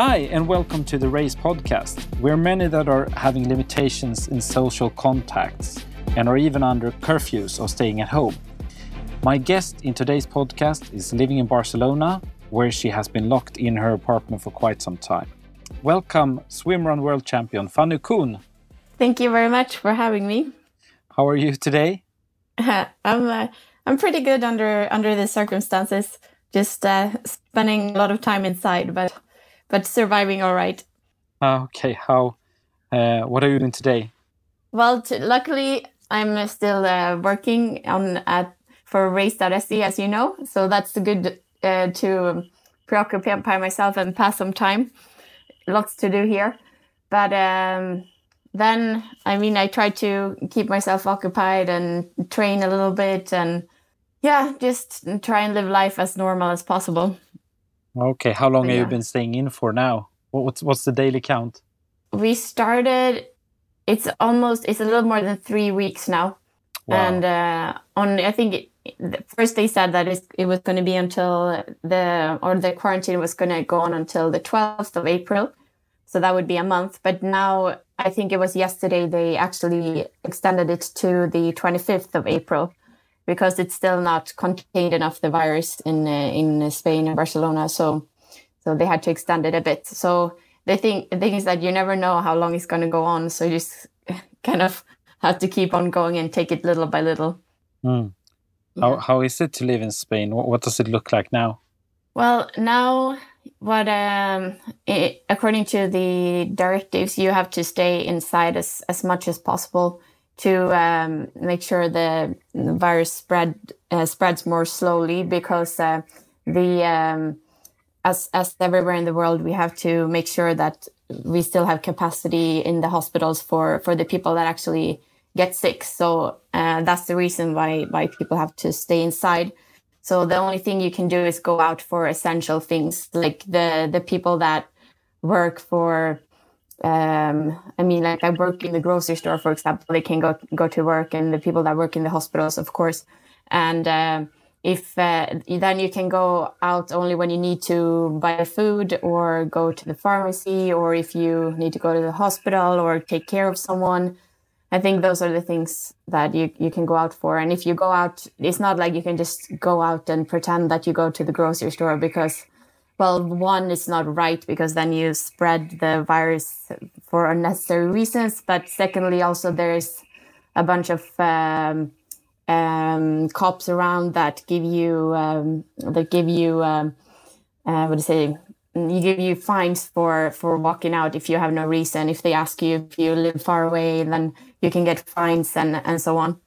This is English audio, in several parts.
Hi, and welcome to the Race podcast. We're many that are having limitations in social contacts and are even under curfews or staying at home. My guest in today's podcast is living in Barcelona, where she has been locked in her apartment for quite some time. Welcome, swimrun world champion Fanny Kuhn. Thank you very much for having me. How are you today? I'm uh, I'm pretty good under under the circumstances. Just uh, spending a lot of time inside, but but surviving all right. Uh, okay, how? Uh, what are you doing today? Well, luckily I'm still uh, working on at for race.se, as you know, so that's good uh, to preoccupy myself and pass some time. Lots to do here, but um, then I mean I try to keep myself occupied and train a little bit and yeah, just try and live life as normal as possible. Okay, how long have you been staying in for now? What's what's the daily count? We started. It's almost. It's a little more than three weeks now, wow. and uh, on. I think it, first they said that it was going to be until the or the quarantine was going to go on until the twelfth of April, so that would be a month. But now I think it was yesterday they actually extended it to the twenty fifth of April because it's still not contained enough the virus in uh, in Spain and Barcelona. So so they had to extend it a bit. So the thing the thing is that you never know how long it's going to go on. So you just kind of have to keep on going and take it little by little. Mm. Yeah. How how is it to live in Spain? What, what does it look like now? Well, now what um, it, according to the directives, you have to stay inside as as much as possible to um, make sure the virus spread uh, spreads more slowly because uh, the um, as as everywhere in the world we have to make sure that we still have capacity in the hospitals for for the people that actually get sick. So uh, that's the reason why why people have to stay inside. So the only thing you can do is go out for essential things like the the people that work for um, I mean, like I work in the grocery store, for example, they can go go to work, and the people that work in the hospitals, of course. And uh, if uh, then you can go out only when you need to buy food or go to the pharmacy, or if you need to go to the hospital or take care of someone. I think those are the things that you, you can go out for. And if you go out, it's not like you can just go out and pretend that you go to the grocery store because well, one is not right because then you spread the virus for unnecessary reasons. But secondly, also there's a bunch of um, um, cops around that give you um, that give you um, uh, what do you say? You give you fines for for walking out if you have no reason. If they ask you if you live far away, then you can get fines and and so on.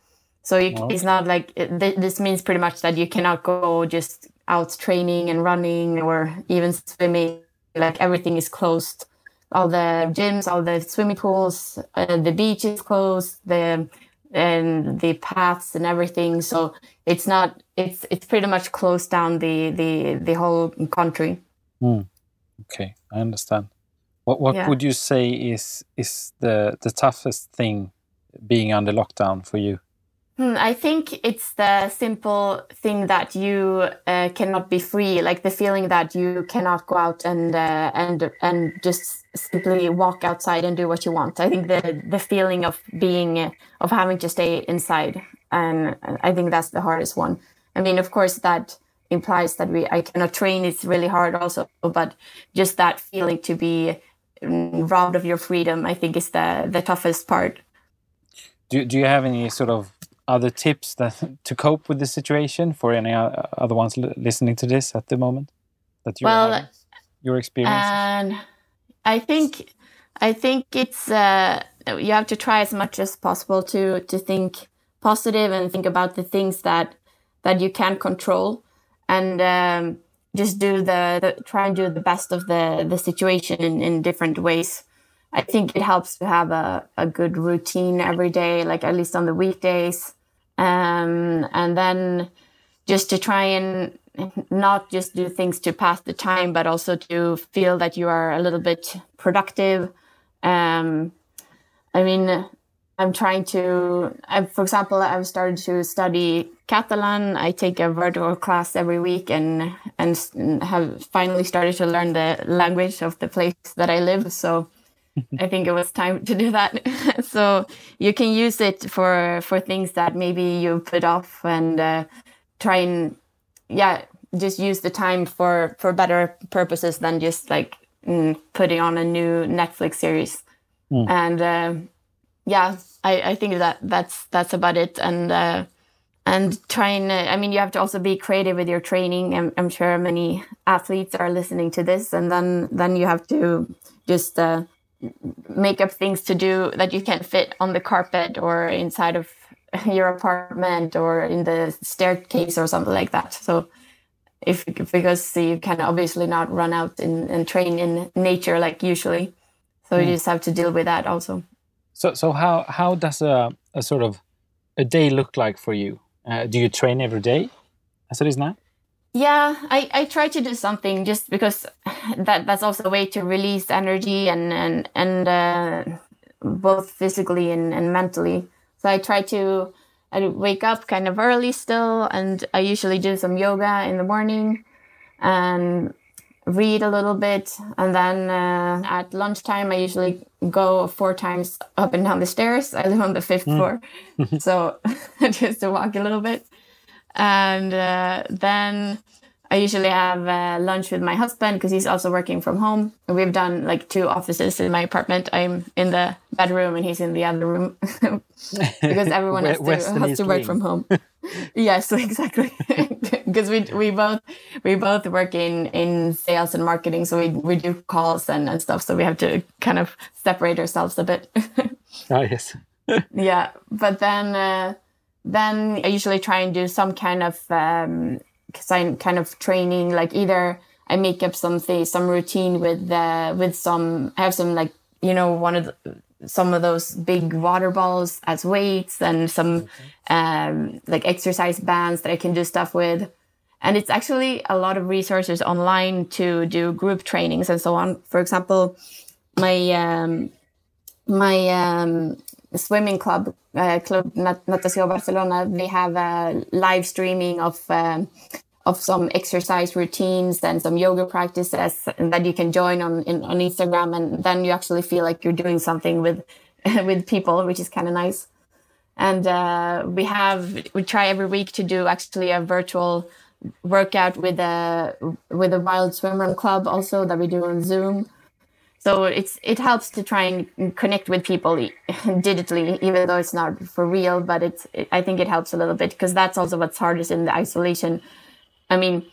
So you, okay. it's not like this means pretty much that you cannot go just out training and running or even swimming. Like everything is closed. All the gyms, all the swimming pools, uh, the beach is closed. The and the paths and everything. So it's not. It's it's pretty much closed down the the the whole country. Mm. Okay, I understand. What what yeah. would you say is is the the toughest thing being under lockdown for you? Hmm, I think it's the simple thing that you uh, cannot be free, like the feeling that you cannot go out and uh, and and just simply walk outside and do what you want. I think the the feeling of being of having to stay inside, and I think that's the hardest one. I mean, of course, that implies that we I cannot train. It's really hard, also, but just that feeling to be mm, robbed of your freedom, I think, is the the toughest part. Do Do you have any sort of other tips that to cope with the situation for any other ones listening to this at the moment? That you well, your experience and i think i think it's uh, you have to try as much as possible to to think positive and think about the things that that you can control and um, just do the, the, try and do the best of the the situation in, in different ways. I think it helps to have a, a good routine every day like at least on the weekdays um, and then just to try and not just do things to pass the time, but also to feel that you are a little bit productive. Um, I mean, I'm trying to, I, for example, I've started to study Catalan. I take a virtual class every week and and have finally started to learn the language of the place that I live. So I think it was time to do that. so you can use it for for things that maybe you put off and uh, try and yeah, just use the time for for better purposes than just like mm, putting on a new Netflix series. Mm. And uh, yeah, I, I think that that's that's about it. And uh, and trying, I mean, you have to also be creative with your training. I'm, I'm, sure many athletes are listening to this, and then then you have to just uh, make up things to do that you can't fit on the carpet or inside of your apartment or in the staircase or something like that. So if because you can obviously not run out and, and train in nature like usually. So mm. you just have to deal with that also. So so how how does a, a sort of a day look like for you? Uh, do you train every day as it is now? Yeah, I, I try to do something just because that that's also a way to release energy and and and uh, both physically and, and mentally. So I try to I wake up kind of early still, and I usually do some yoga in the morning, and read a little bit, and then uh, at lunchtime I usually go four times up and down the stairs. I live on the fifth mm. floor, so just to walk a little bit and uh, then I usually have uh, lunch with my husband because he's also working from home. We've done like two offices in my apartment. I'm in the bedroom and he's in the other room because everyone has to, has to work from home. yes, exactly. Because we we both we both work in in sales and marketing, so we we do calls and, and stuff. So we have to kind of separate ourselves a bit. oh yes. yeah, but then. Uh, then I usually try and do some kind of um, kind of training, like either I make up something, some routine with uh, with some. I have some like you know one of the, some of those big water balls as weights and some um, like exercise bands that I can do stuff with. And it's actually a lot of resources online to do group trainings and so on. For example, my um, my um, swimming club, uh, Club Natació Barcelona, they have a live streaming of um, of some exercise routines and some yoga practices that you can join on in, on Instagram, and then you actually feel like you're doing something with with people, which is kind of nice. And uh, we have we try every week to do actually a virtual workout with a with a wild swimrun club also that we do on Zoom so it's it helps to try and connect with people digitally even though it's not for real but it's it, i think it helps a little bit because that's also what's hardest in the isolation. I mean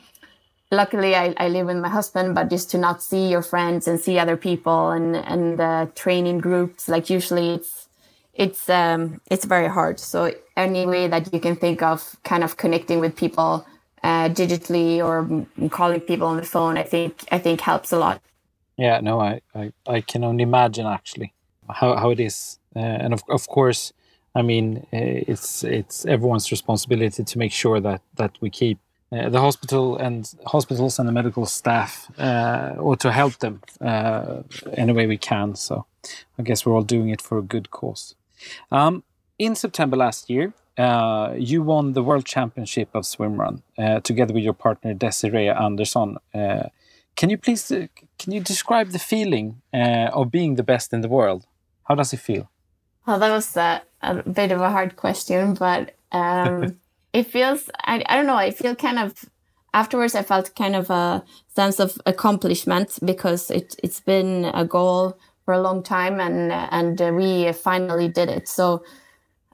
luckily I, I live with my husband but just to not see your friends and see other people and and uh, training groups like usually it's it's um it's very hard. So any way that you can think of kind of connecting with people uh, digitally or calling people on the phone i think i think helps a lot yeah, no, I, I, I can only imagine actually how, how it is, uh, and of of course, I mean uh, it's it's everyone's responsibility to make sure that that we keep uh, the hospital and hospitals and the medical staff, uh, or to help them uh, any way we can. So, I guess we're all doing it for a good cause. Um, in September last year, uh, you won the World Championship of Swimrun uh, together with your partner Desiree Andersson. Uh, can you please uh, can you describe the feeling uh, of being the best in the world? How does it feel? Well, that was a, a bit of a hard question, but um, it feels I, I don't know. I feel kind of afterwards. I felt kind of a sense of accomplishment because it it's been a goal for a long time, and and we finally did it. So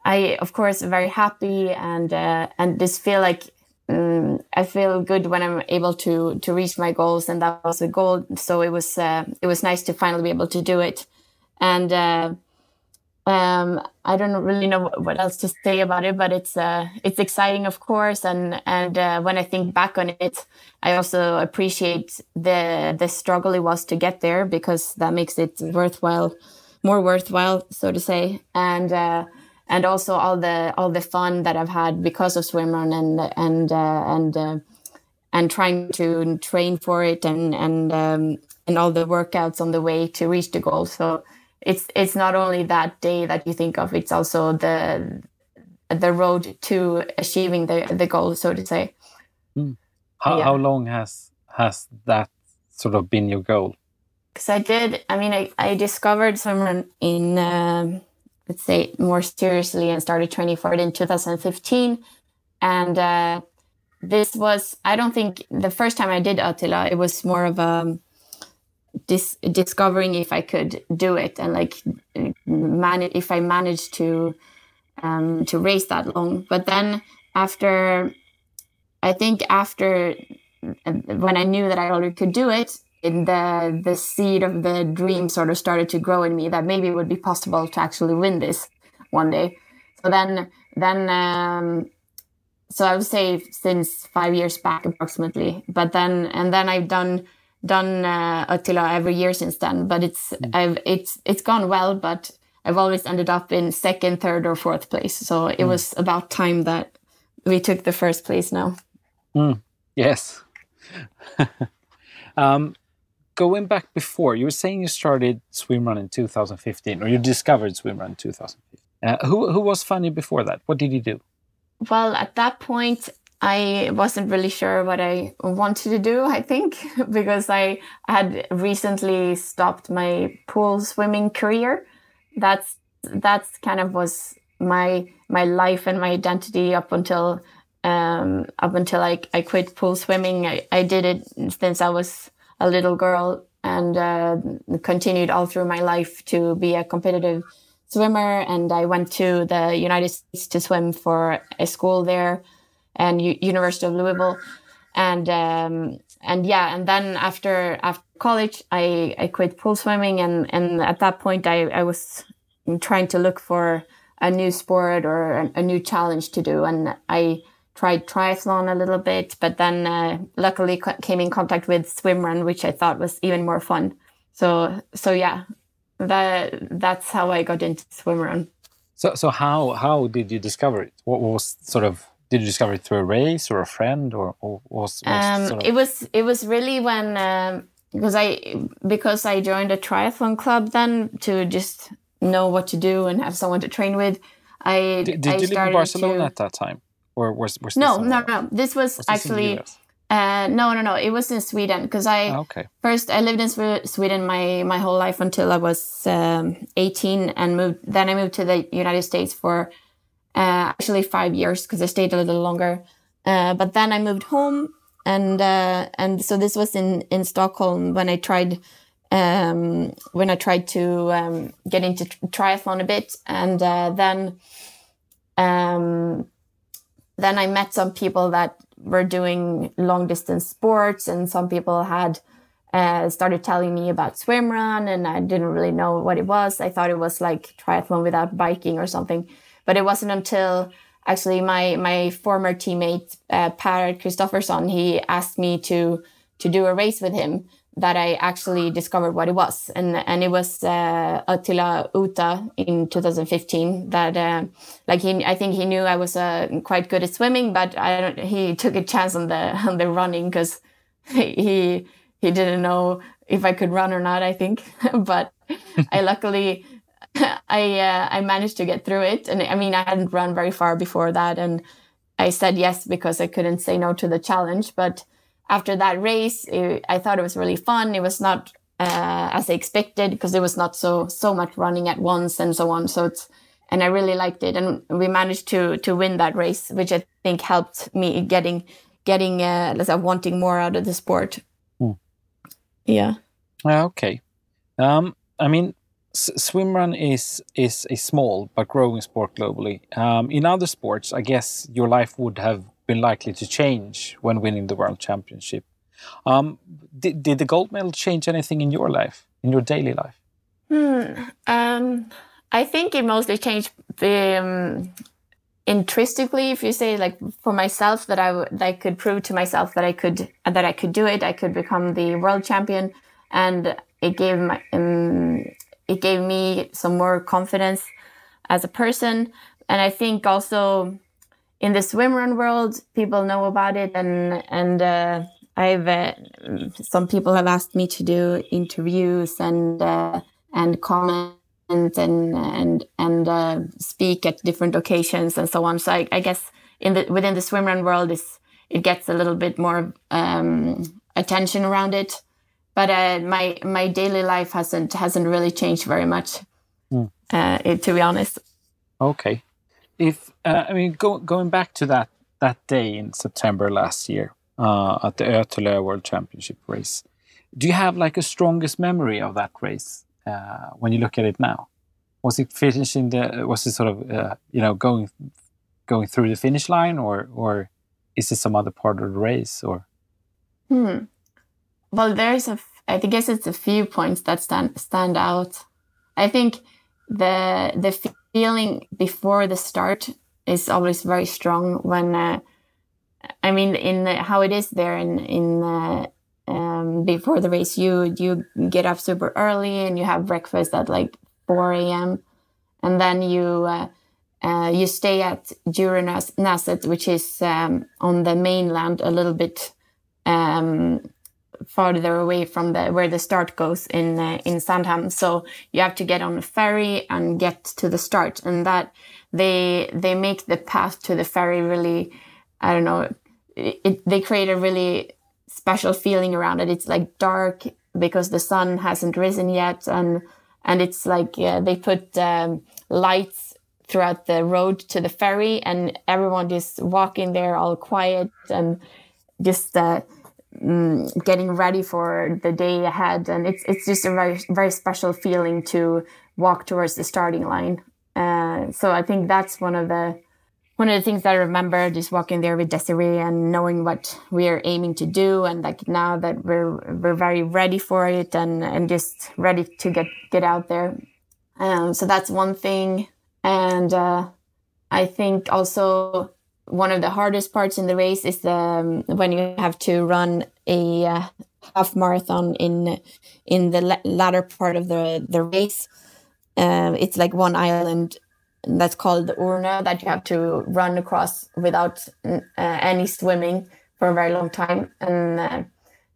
I, of course, very happy and uh, and just feel like um, I feel good when I'm able to to reach my goals, and that was the goal. So it was uh, it was nice to finally be able to do it, and uh, um, I don't really know what else to say about it, but it's uh, it's exciting, of course, and and uh, when I think back on it, I also appreciate the the struggle it was to get there because that makes it worthwhile, more worthwhile, so to say, and uh, and also all the all the fun that I've had because of swimrun and and uh, and uh, and trying to train for it and and um, and all the workouts on the way to reach the goal. So it's it's not only that day that you think of; it's also the the road to achieving the the goal, so to say. Mm. How yeah. how long has has that sort of been your goal? Because I did, I mean, I, I discovered swimrun in, um, let's say, more seriously and started training for it in 2015. And uh, this was, I don't think the first time I did Ötillö, it was more of a um, dis- discovering if I could do it and like manage, if I managed to, um, to race that long. But then after, I think after when I knew that I already could do it, the the seed of the dream sort of started to grow in me that maybe it would be possible to actually win this one day. So then then um, so I would say since five years back approximately. But then and then I've done done uh, Ötillö every year since then. But it's mm. I've it's it's gone well, but I've always ended up in second, third, or fourth place. So it mm. was about time that we took the first place now. Mm. Yes. um, going back before, you were saying you started swimrun in 2015, or you discovered swimrun in 2015. Uh, who who was Fanny before that? What did you do? Well, at that point, I wasn't really sure what I wanted to do. I think because I had recently stopped my pool swimming career. That's that's kind of was my my life and my identity up until um, up until I, I quit pool swimming. I, I did it since I was a little girl and uh, continued all through my life to be a competitive swimmer. And I went to the United States to swim for a school there and U- University of Louisville. And, um, and yeah, and then after, after college, I, I quit pool swimming. And, and at that point, I, I was trying to look for a new sport or a, a new challenge to do. And I, tried triathlon a little bit, but then uh, luckily came in contact with swimrun, which I thought was even more fun. So so yeah, that that's how I got into swimrun. So so how how did you discover it? What was sort of did you discover it through a race or a friend or, or was, was um, sort of... it was it was really when um, because I because I joined a triathlon club then to just know what to do and have someone to train with. I did, did I you live in Barcelona to... at that time? Or was, was no no no. This was, was actually uh, no no no. It was in sweden because i oh, okay. first i lived in sweden my my whole life until i was um, 18 and moved then i moved to the united states for uh, actually five years because i stayed a little longer. Uh, but then i moved home and uh, and so this was in in stockholm when i tried um, when i tried to um, get into triathlon a bit. And uh, then um, then I met some people that were doing long distance sports, and some people had uh, started telling me about swim run, and I didn't really know what it was. I thought it was like triathlon without biking or something, but it wasn't until actually my my former teammate uh, Per Kristoffersson he asked me to to do a race with him that I actually discovered what it was, and and it was uh, Ötillö Utö in 2015. That uh, like he, I think he knew I was uh, quite good at swimming, but I don't. He took a chance on the on the running because he he didn't know if I could run or not. I think, but I luckily. I uh, I managed to get through it, and I mean I hadn't run very far before that, and I said yes because I couldn't say no to the challenge. But after that race, it, I thought it was really fun. It was not uh, as I expected because there was not so so much running at once and so on. So it's and I really liked it, and we managed to to win that race, which I think helped me getting getting uh, let's say wanting more out of the sport. Mm. Yeah. Okay. Um, I mean, swimrun is is a small but growing sport globally. Um, in other sports, I guess your life would have been likely to change when winning the world championship. Um, did, did the gold medal change anything in your life, in your daily life? Hmm. Um, I think it mostly changed the, um, intrinsically, if you say like for myself that I, that I could prove to myself that I could that I could do it. I could become the world champion, and it gave my, um, it gave me some more confidence as a person. And I think also in the swimrun world, people know about it, and and uh, I've uh, some people have asked me to do interviews and uh, and comment and and and uh, speak at different occasions and so on. So I, I, guess in the within the swimrun world, is it gets a little bit more um, attention around it. But uh, my my daily life hasn't hasn't really changed very much, mm. uh, to be honest. Okay, if uh, I mean go, going back to that that day in September last year uh, at the Ötillö World Championship race, do you have like a strongest memory of that race uh, when you look at it now? Was it finishing the? Was it sort of uh, you know going going through the finish line, or or is it some other part of the race, or? Hmm. Well, there's a. I guess it's a few points that stand stand out. I think the the feeling before the start is always very strong when. Uh, I mean, in the, how it is there in in um, before the race, you you get up super early and you have breakfast at like 4 a.m. and then you uh, uh, you stay at Djurönäset, which is um, on the mainland a little bit um, farther away from the where the start goes in uh, in Sandham. So you have to get on a ferry and get to the start, and that they they make the path to the ferry really, I don't know, it, it, they create a really special feeling around it. It's like dark because the sun hasn't risen yet, and and it's like they put um, lights throughout the road to the ferry, and everyone just walking there all quiet and just uh, mm, getting ready for the day ahead. And it's it's just a very very special feeling to walk towards the starting line. Uh, so I think that's one of the one of the things that I remember just walking there with Desiree and knowing what we are aiming to do, and like now that we're we're very ready for it and and just ready to get get out there. Um, so that's one thing, and uh, I think also one of the hardest parts in the race is the um, when you have to run a uh, half marathon in in the latter part of the the race. Uh, it's like one island that's called Ornö that you have to run across without uh, any swimming for a very long time. And uh,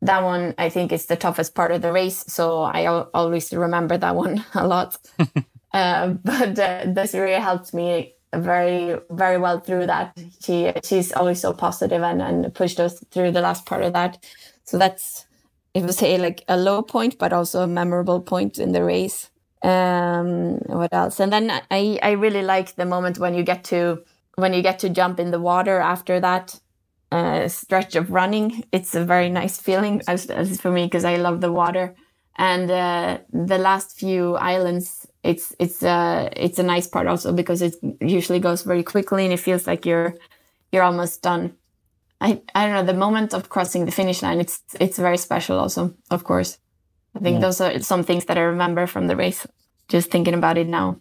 that one, I think, is the toughest part of the race. So I al- always remember that one a lot. uh, but uh, really helped me very, very well through that. She she's always so positive and, and pushed us through the last part of that. So that's, if I say, like a low point, but also a memorable point in the race um what else and then i i really like the moment when you get to when you get to jump in the water after that uh, stretch of running it's a very nice feeling as, as for me because i love the water and uh, the last few islands it's it's uh it's a nice part also because it usually goes very quickly and it feels like you're you're almost done i i don't know the moment of crossing the finish line it's it's very special also of course I think yeah. those are some things that I remember from the race. Just thinking about it now.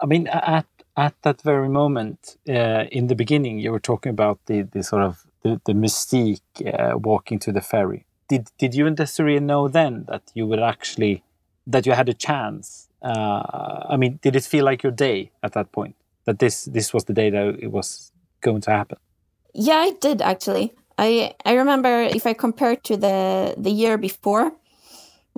I mean, at at that very moment, uh, in the beginning, you were talking about the the sort of the, the mystique uh, walking to the ferry. Did did you and Desiree know then that you would actually that you had a chance? Uh, I mean, did it feel like your day at that point? That this this was the day that it was going to happen? Yeah, I did actually. I I remember if I compare to the the year before,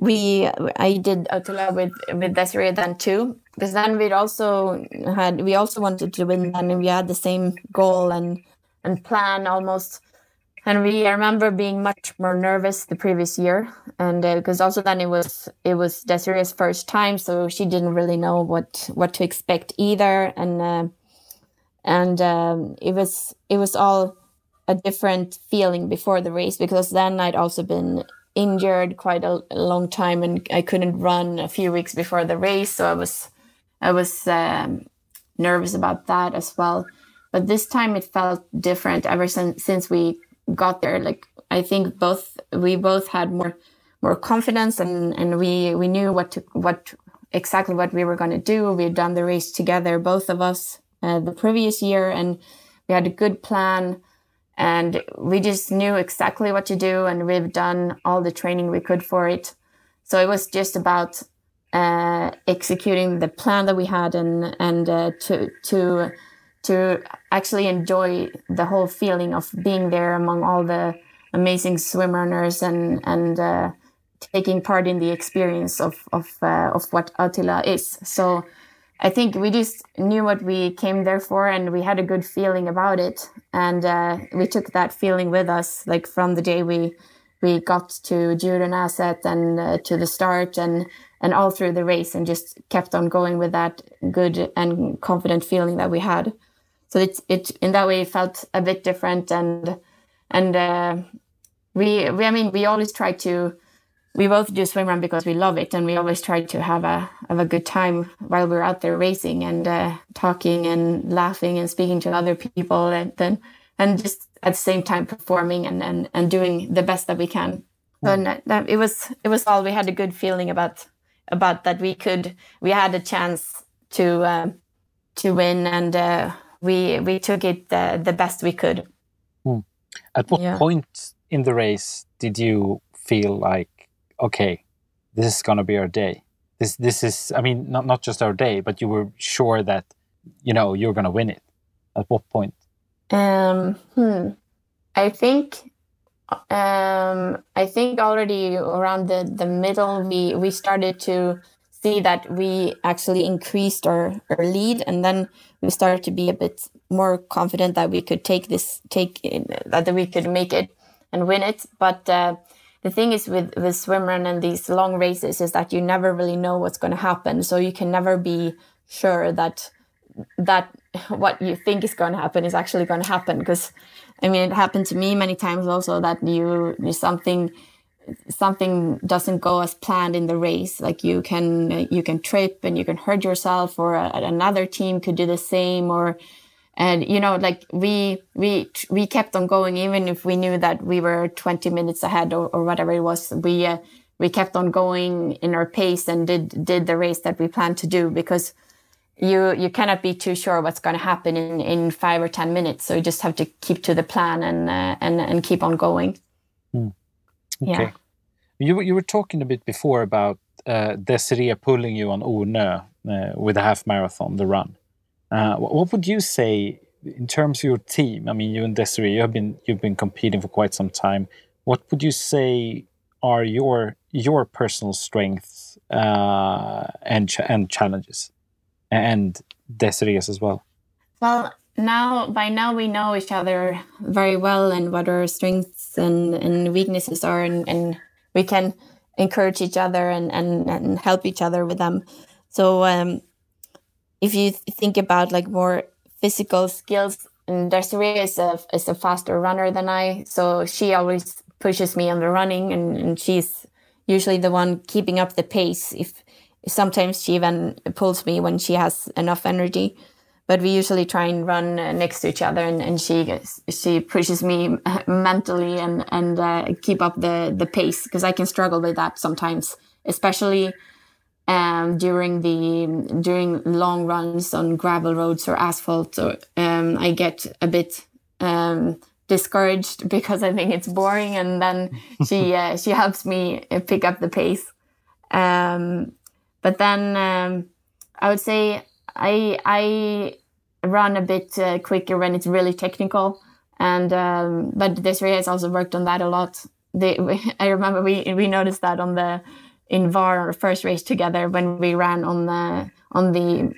we I did Ötillö with with Desiree then too because then we also had we also wanted to win and we had the same goal and and plan almost and we remember being much more nervous the previous year and because uh, also then it was it was Desiree's first time so she didn't really know what what to expect either and uh, and um, it was it was all a different feeling before the race because then I'd also been injured quite a, a, long time and I couldn't run a few weeks before the race. So I was, I was um, nervous about that as well. But this time it felt different ever since, since we got there. Like I think both, we both had more, more confidence and, and we, we knew what to, what exactly what we were going to do. We had done the race together, both of us, uh, the previous year, and we had a good plan and we just knew exactly what to do and we've done all the training we could for it so it was just about uh, executing the plan that we had and and uh, to to to actually enjoy the whole feeling of being there among all the amazing swim runners and and uh, taking part in the experience of of uh, of what Ötillö is. So I think we just knew what we came there for, and we had a good feeling about it, and uh, we took that feeling with us, like from the day we we got to Djurgården and uh, to the start, and and all through the race, and just kept on going with that good and confident feeling that we had. So it it in that way felt a bit different, and and uh, we we I mean we always try to we both do swim run because we love it and we always try to have a have a good time while we're out there racing and uh, talking and laughing and speaking to other people and then and just at the same time performing and and, and doing the best that we can so mm. that, it was it was all we had a good feeling about about that we could we had a chance to uh, to win and uh, we we took it the, the best we could mm. at what yeah. point in the race did you feel like okay, this is going to be our day. This this is I mean not not just our day, but you were sure that you know you're going to win it. At what point? Um, hmm. I think um, I think already around the, the middle we we started to see that we actually increased our, our lead and then we started to be a bit more confident that we could take this take that we could make it and win it. But uh, the thing is with with swimrun and these long races is that you never really know what's going to happen. So you can never be sure that that what you think is going to happen is actually going to happen. Because i mean it happened to me many times also that you, you something something doesn't go as planned in the race like you can you can trip and you can hurt yourself or a, another team could do the same or and you know like we we we kept on going even if we knew that we were 20 minutes ahead or, or whatever it was we uh, we kept on going in our pace and did did the race that we planned to do because you you cannot be too sure what's going to happen in in 5 or 10 minutes so you just have to keep to the plan and uh, and and keep on going hmm. okay yeah. You you were talking a bit before about uh, Desiree pulling you on Ornö uh, with a half marathon the run uh, what would you say in terms of your team? I mean, you and Desiree, you have been you've been competing for quite some time. What would you say are your your personal strengths uh, and ch and challenges, and Desiree's as well? Well, now by now we know each other very well and what our strengths and, and weaknesses are, and, and we can encourage each other and, and, and help each other with them. So um, if you think about like more physical skills, and Desiree is a is a faster runner than I, so she always pushes me on the running, and, and she's usually the one keeping up the pace. If sometimes she even pulls me when she has enough energy, but we usually try and run next to each other, and, and she she pushes me mentally and and uh, keep up the the pace because I can struggle with that sometimes, especially um, during the during long runs on gravel roads or asphalt, or um, I get a bit um, discouraged because I think it's boring, and then she uh, she helps me pick up the pace. Um, but then um, I would say I I run a bit uh, quicker when it's really technical, and um, but Desiree has also worked on that a lot. They, I remember we we noticed that on the in Hvar first race together when we ran on the on the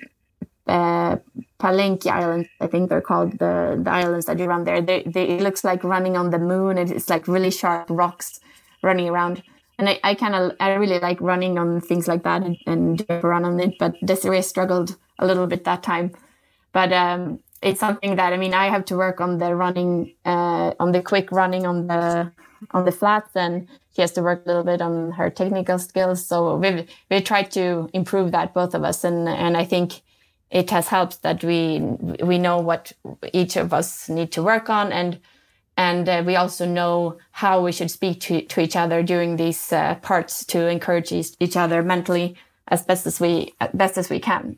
uh, Pakleni Islands, I think they're called the, the islands that you run there. They, they, it looks like running on the moon. It's like really sharp rocks running around. And I, I kind of, I really like running on things like that and, and run on it. But Desiree struggled a little bit that time. But um, it's something that, I mean, I have to work on the running, uh, on the quick running on the, on the flats and she has to work a little bit on her technical skills. So we've we tried to improve that both of us, and and I think it has helped that we we know what each of us need to work on, and and uh, we also know how we should speak to to each other during these uh, parts to encourage each each other mentally as best as we as best as we can.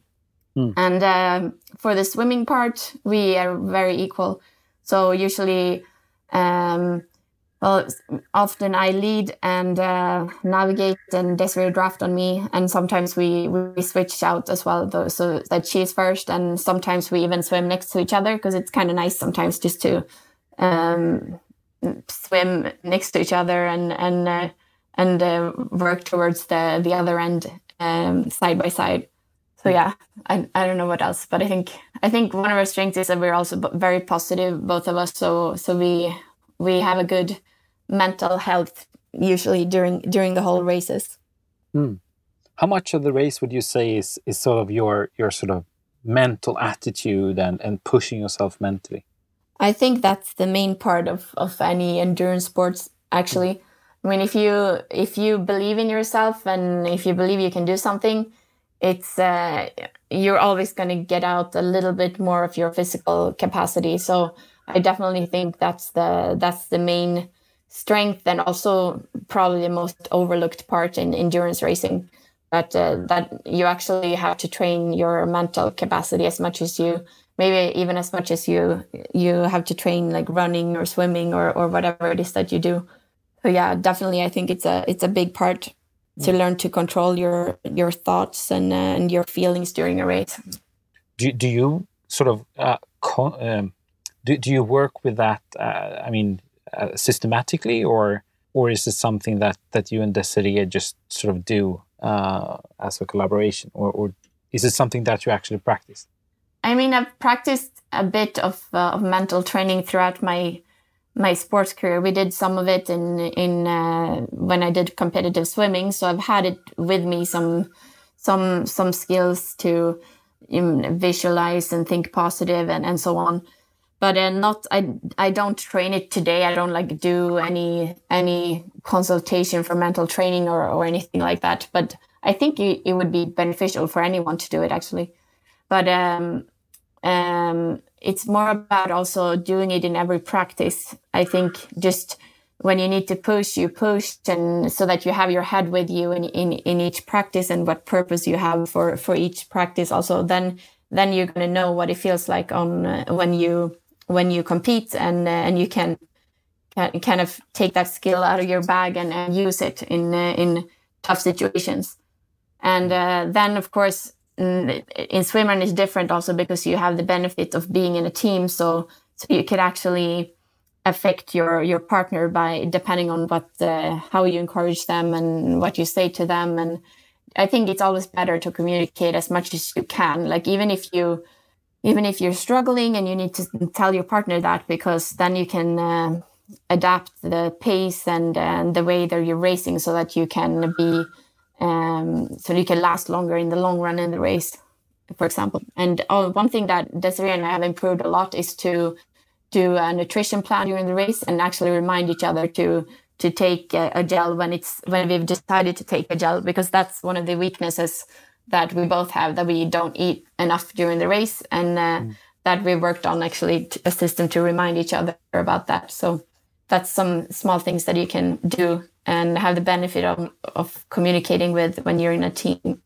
Mm. And um, for the swimming part, we are very equal. So usually. Um, well, often I lead and uh, navigate, and Desiree draft on me, and sometimes we we switch out as well, though, so that she's first, and sometimes we even swim next to each other because it's kind of nice sometimes just to um, swim next to each other and and uh, and uh, work towards the the other end um, side by side. So yeah, I, I don't know what else, but I think I think one of our strengths is that we're also very positive, both of us. So so we we have a good mental health usually during during the whole races. Mm. How much of the race would you say is is sort of your your sort of mental attitude and and pushing yourself mentally? I think that's the main part of of any endurance sports actually. I mean, if you if you believe in yourself and if you believe you can do something, it's uh, you're always going to get out a little bit more of your physical capacity. So I definitely think that's the that's the main strength and also probably the most overlooked part in endurance racing that uh, that you actually have to train your mental capacity as much as you maybe even as much as you you have to train like running or swimming or or whatever it is that you do so yeah definitely i think it's a it's a big part to learn to control your your thoughts and uh, and your feelings during a race. Do, do you sort of uh, um, do, do you work with that uh, i mean uh, systematically or or is it something that that you and Desiree just sort of do uh, as a collaboration or, or is it something that you actually practice? I mean, I've practiced a bit of, uh, of mental training throughout my my sports career. We did some of it in in uh, when I did competitive swimming, so I've had it with me some some some skills to um, visualize and think positive and and so on. But uh, not I I don't train it today. I don't like do any any consultation for mental training or or anything like that. But I think it, it would be beneficial for anyone to do it actually. But um, um, it's more about also doing it in every practice. I think just when you need to push, you push, and so that you have your head with you in, in, in each practice and what purpose you have for, for each practice. Also, then then you're to know what it feels like on uh, when you when you compete, and uh, and you can, can kind of take that skill out of your bag and, and use it in uh, in tough situations. And uh, then, of course, Mm, in swimrun is different also because you have the benefit of being in a team so so you could actually affect your your partner by depending on what the, how you encourage them and what you say to them. And i think it's always better to communicate as much as you can. Like even if you even if you're struggling and you need to tell your partner that because then you can uh, adapt the pace and uh, and the way that you're racing so that you can be um, so you can last longer in the long run in the race, for example. And uh, one thing that Desiree and I have improved a lot is to do a nutrition plan during the race and actually remind each other to to take a, a gel when it's when we've decided to take a gel because that's one of the weaknesses that we both have that we don't eat enough during the race and uh, mm. that we worked on actually a system to remind each other about that. So that's some small things that you can do and have the benefit of, of communicating with when you're in a team, mm.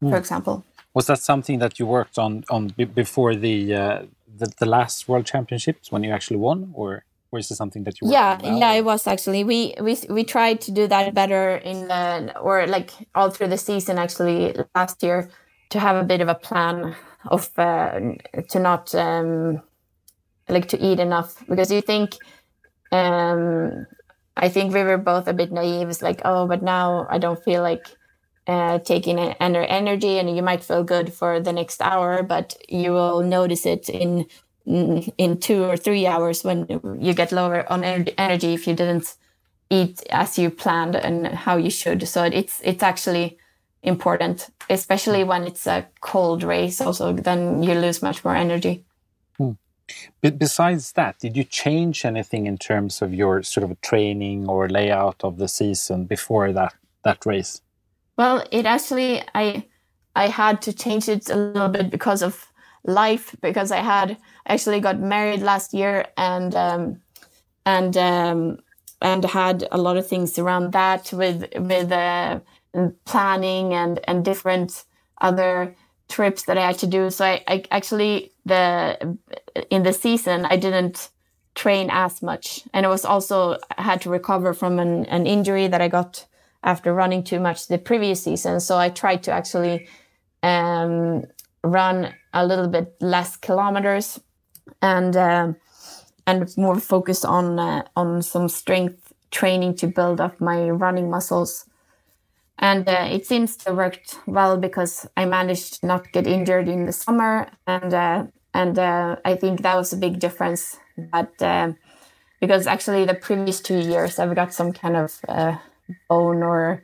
for hmm. example. Was that something that you worked on on before the, uh, the, the last World Championships when you actually won, or or is it something that you? Yeah, yeah, it was actually. We we we tried to do that better in the or like all through the season actually last year to have a bit of a plan of uh, to not um, like to eat enough because you think um, I think we were both a bit naive. It's like, oh, but now I don't feel like uh, taking under energy, and you might feel good for the next hour, but you will notice it in in two or three hours when you get lower on energy if you didn't eat as you planned and how you should. So it's it's actually important, especially when it's a cold race. Also, then you lose much more energy. But besides that, did you change anything in terms of your sort of training or layout of the season before that that race? Well, it actually I I had to change it a little bit because of life because I had actually got married last year and um, and um, and had a lot of things around that with with uh, planning and and different other trips that I had to do. So I, I actually the in the season I didn't train as much, and it was also I had to recover from an, an injury that I got after running too much the previous season. So I tried to actually um, run a little bit less kilometers and uh, and more focused on uh, on some strength training to build up my running muscles. And uh, it seems to worked well because I managed to not get injured in the summer, and uh, and uh, I think that was a big difference. That uh, because actually the previous two years I've got some kind of uh, bone or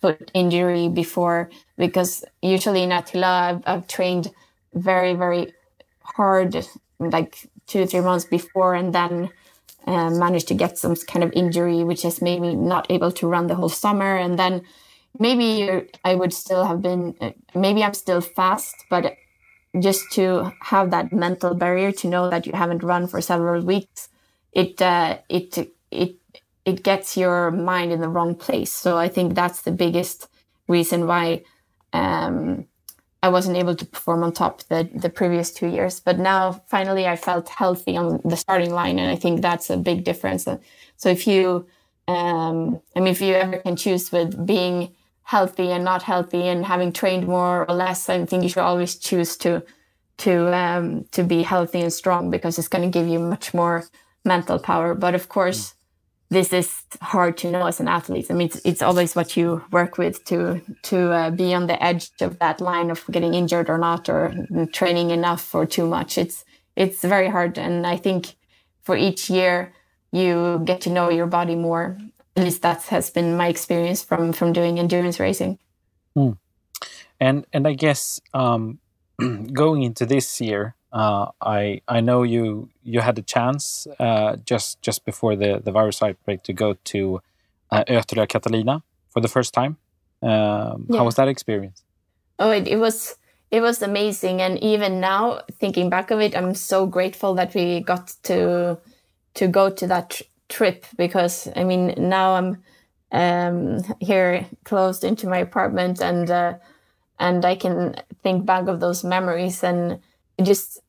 foot injury before because usually in Ötillö I've, I've trained very very hard like two three months before and then uh, managed to get some kind of injury which has made me not able to run the whole summer and then maybe I would still have been uh, maybe I'm still fast but just to have that mental barrier to know that you haven't run for several weeks it uh, it it it gets your mind in the wrong place. So I think that's the biggest reason why um, I wasn't able to perform on top the the previous two years. But now finally I felt healthy on the starting line and I think that's a big difference. So if you um, I mean if you ever can choose with being healthy and not healthy and having trained more or less i think you should always choose to to um, to be healthy and strong because it's going to give you much more mental power. But of course this is hard to know as an athlete. I mean it's, it's always what you work with to to uh, be on the edge of that line of getting injured or not or training enough or too much. It's it's very hard. And i think for each year you get to know your body more at least that has been my experience from from doing endurance racing. Hmm. And and I guess um, going into this year, uh, I I know you you had a chance uh, just just before the the virus outbreak to go to uh, Catalina for the first time. Um, yeah. How was that experience? Oh, it, it was it was amazing, and even now thinking back of it, I'm so grateful that we got to to go to that trip because I mean now I'm um, here closed into my apartment and uh, and I can think back of those memories and just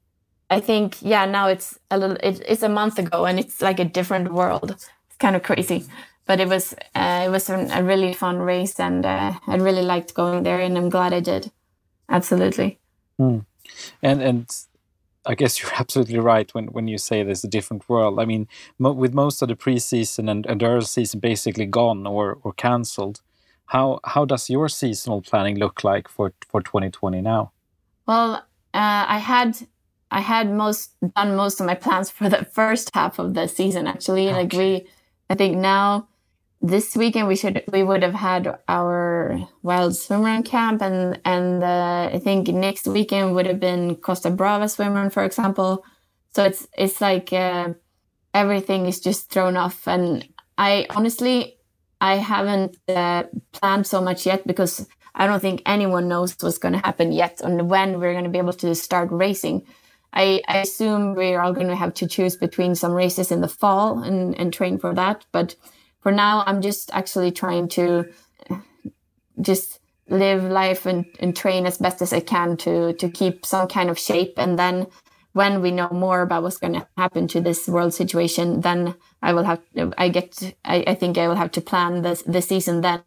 I think yeah now it's a little it, it's a month ago and it's like a different world. It's kind of crazy, but it was uh, it was a really fun race and uh, I really liked going there and I'm glad I did. Absolutely. Mm. And and I guess you're absolutely right when, when you say there's a different world. I mean, mo with most of the preseason and, and early season basically gone or, or cancelled, how how does your seasonal planning look like for for 2020 now? Well, uh, I had I had most done most of my plans for the first half of the season. Actually, okay. like we, I think now this weekend we should we would have had our wild swimmer camp and and uh, I think next weekend would have been Costa Brava swimrun for example. So it's it's like uh, everything is just thrown off and I honestly I haven't uh, planned so much yet because I don't think anyone knows what's going to happen yet and when we're going to be able to start racing. I, I assume we're all going to have to choose between some races in the fall and, and train for that, but for now, I'm just actually trying to just live life and, and train as best as I can to to keep some kind of shape. And then when we know more about what's going to happen to this world situation, then I will have I get I, I think I will have to plan this the season then.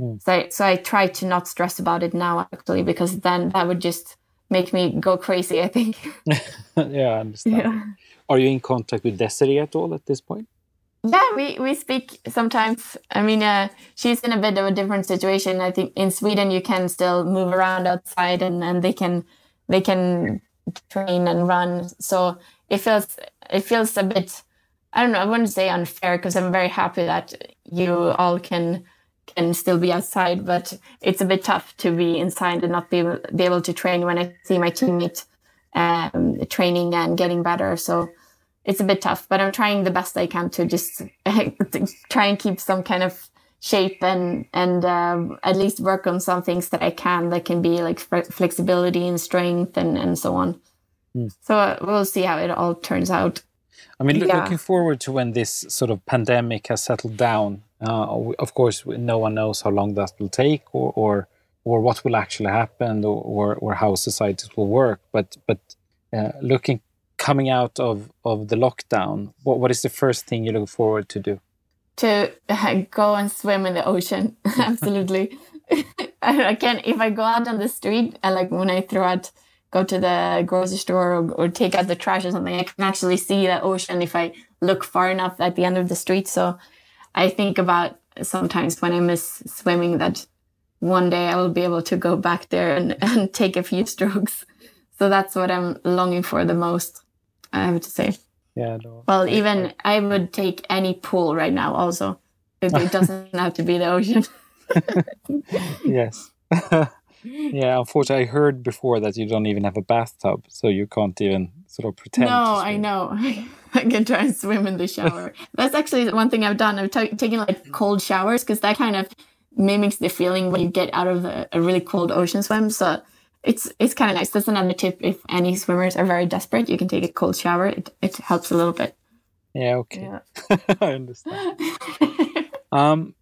Mm. So I, so I try to not stress about it now actually because then that would just make me go crazy. I think. yeah, I understand. Yeah. Are you in contact with Desiree at all at this point? Yeah, we, we speak sometimes. I mean, uh, she's in a bit of a different situation. I think in Sweden you can still move around outside and, and they can they can train and run. So it feels it feels a bit I don't know, I wouldn't say unfair because I'm very happy that you all can can still be outside, but it's a bit tough to be inside and not be be able to train when I see my teammate um, training and getting better. So it's a bit tough, but I'm trying the best I can to just try and keep some kind of shape and and uh, at least work on some things that I can that can be like flexibility and strength and and so on. Mm. So uh, we'll see how it all turns out. I mean, yeah. looking forward to when this sort of pandemic has settled down. Uh, of course, no one knows how long that will take, or or, or what will actually happen, or, or how societies will work. But but uh, looking coming out of, of the lockdown, what, what is the first thing you look forward to do? To uh, go and swim in the ocean. Absolutely. I can't if I go out on the street and like when I throw out go to the grocery store or, or, take out the trash or something, I can actually see the ocean if I look far enough at the end of the street. So I think about sometimes when I miss swimming that one day I will be able to go back there and, and take a few strokes. So that's what I'm longing for the most, I have to say. Yeah. No. Well, even I would take any pool right now also. It, it doesn't have to be the ocean. yes. yeah, unfortunately, I heard before that you don't even have a bathtub, so you can't even sort of pretend. No, I know. I can try and swim in the shower. That's actually one thing I've done. I've taken like cold showers because that kind of mimics the feeling when you get out of a, a really cold ocean swim. So it's it's kind of nice. That's another tip. If any swimmers are very desperate, you can take a cold shower. It it helps a little bit. Yeah. Okay. Yeah. I understand. um,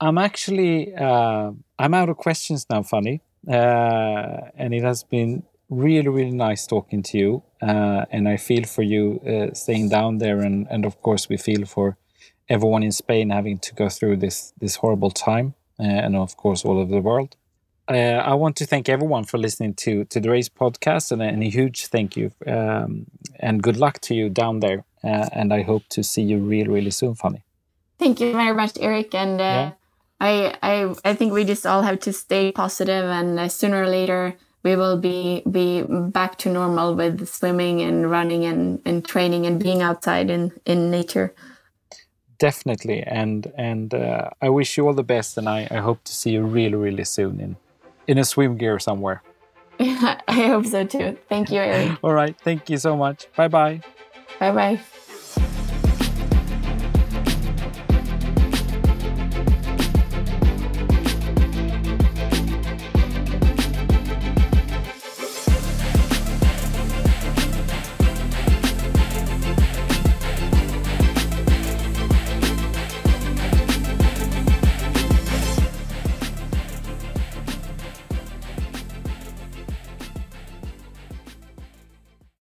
I'm actually uh, I'm out of questions now, Fanny, uh, and it has been really really nice talking to you. Uh, and I feel for you uh, staying down there, and and of course we feel for everyone in Spain having to go through this this horrible time, uh, and of course all over the world. Uh, I want to thank everyone for listening to to the Race podcast, and, and a huge thank you um, and good luck to you down there. and I hope to see you really really soon, Fanny. Thank you very much, Erik, and. Yeah I, I I think we just all have to stay positive, and uh, sooner or later we will be be back to normal with swimming and running and, and training and being outside in, in nature. Definitely, and and uh, I wish you all the best, and I, I hope to see you really really soon in in a swim gear somewhere. Yeah, I hope so too. Thank you, Erik. all right, thank you so much. Bye bye. Bye bye.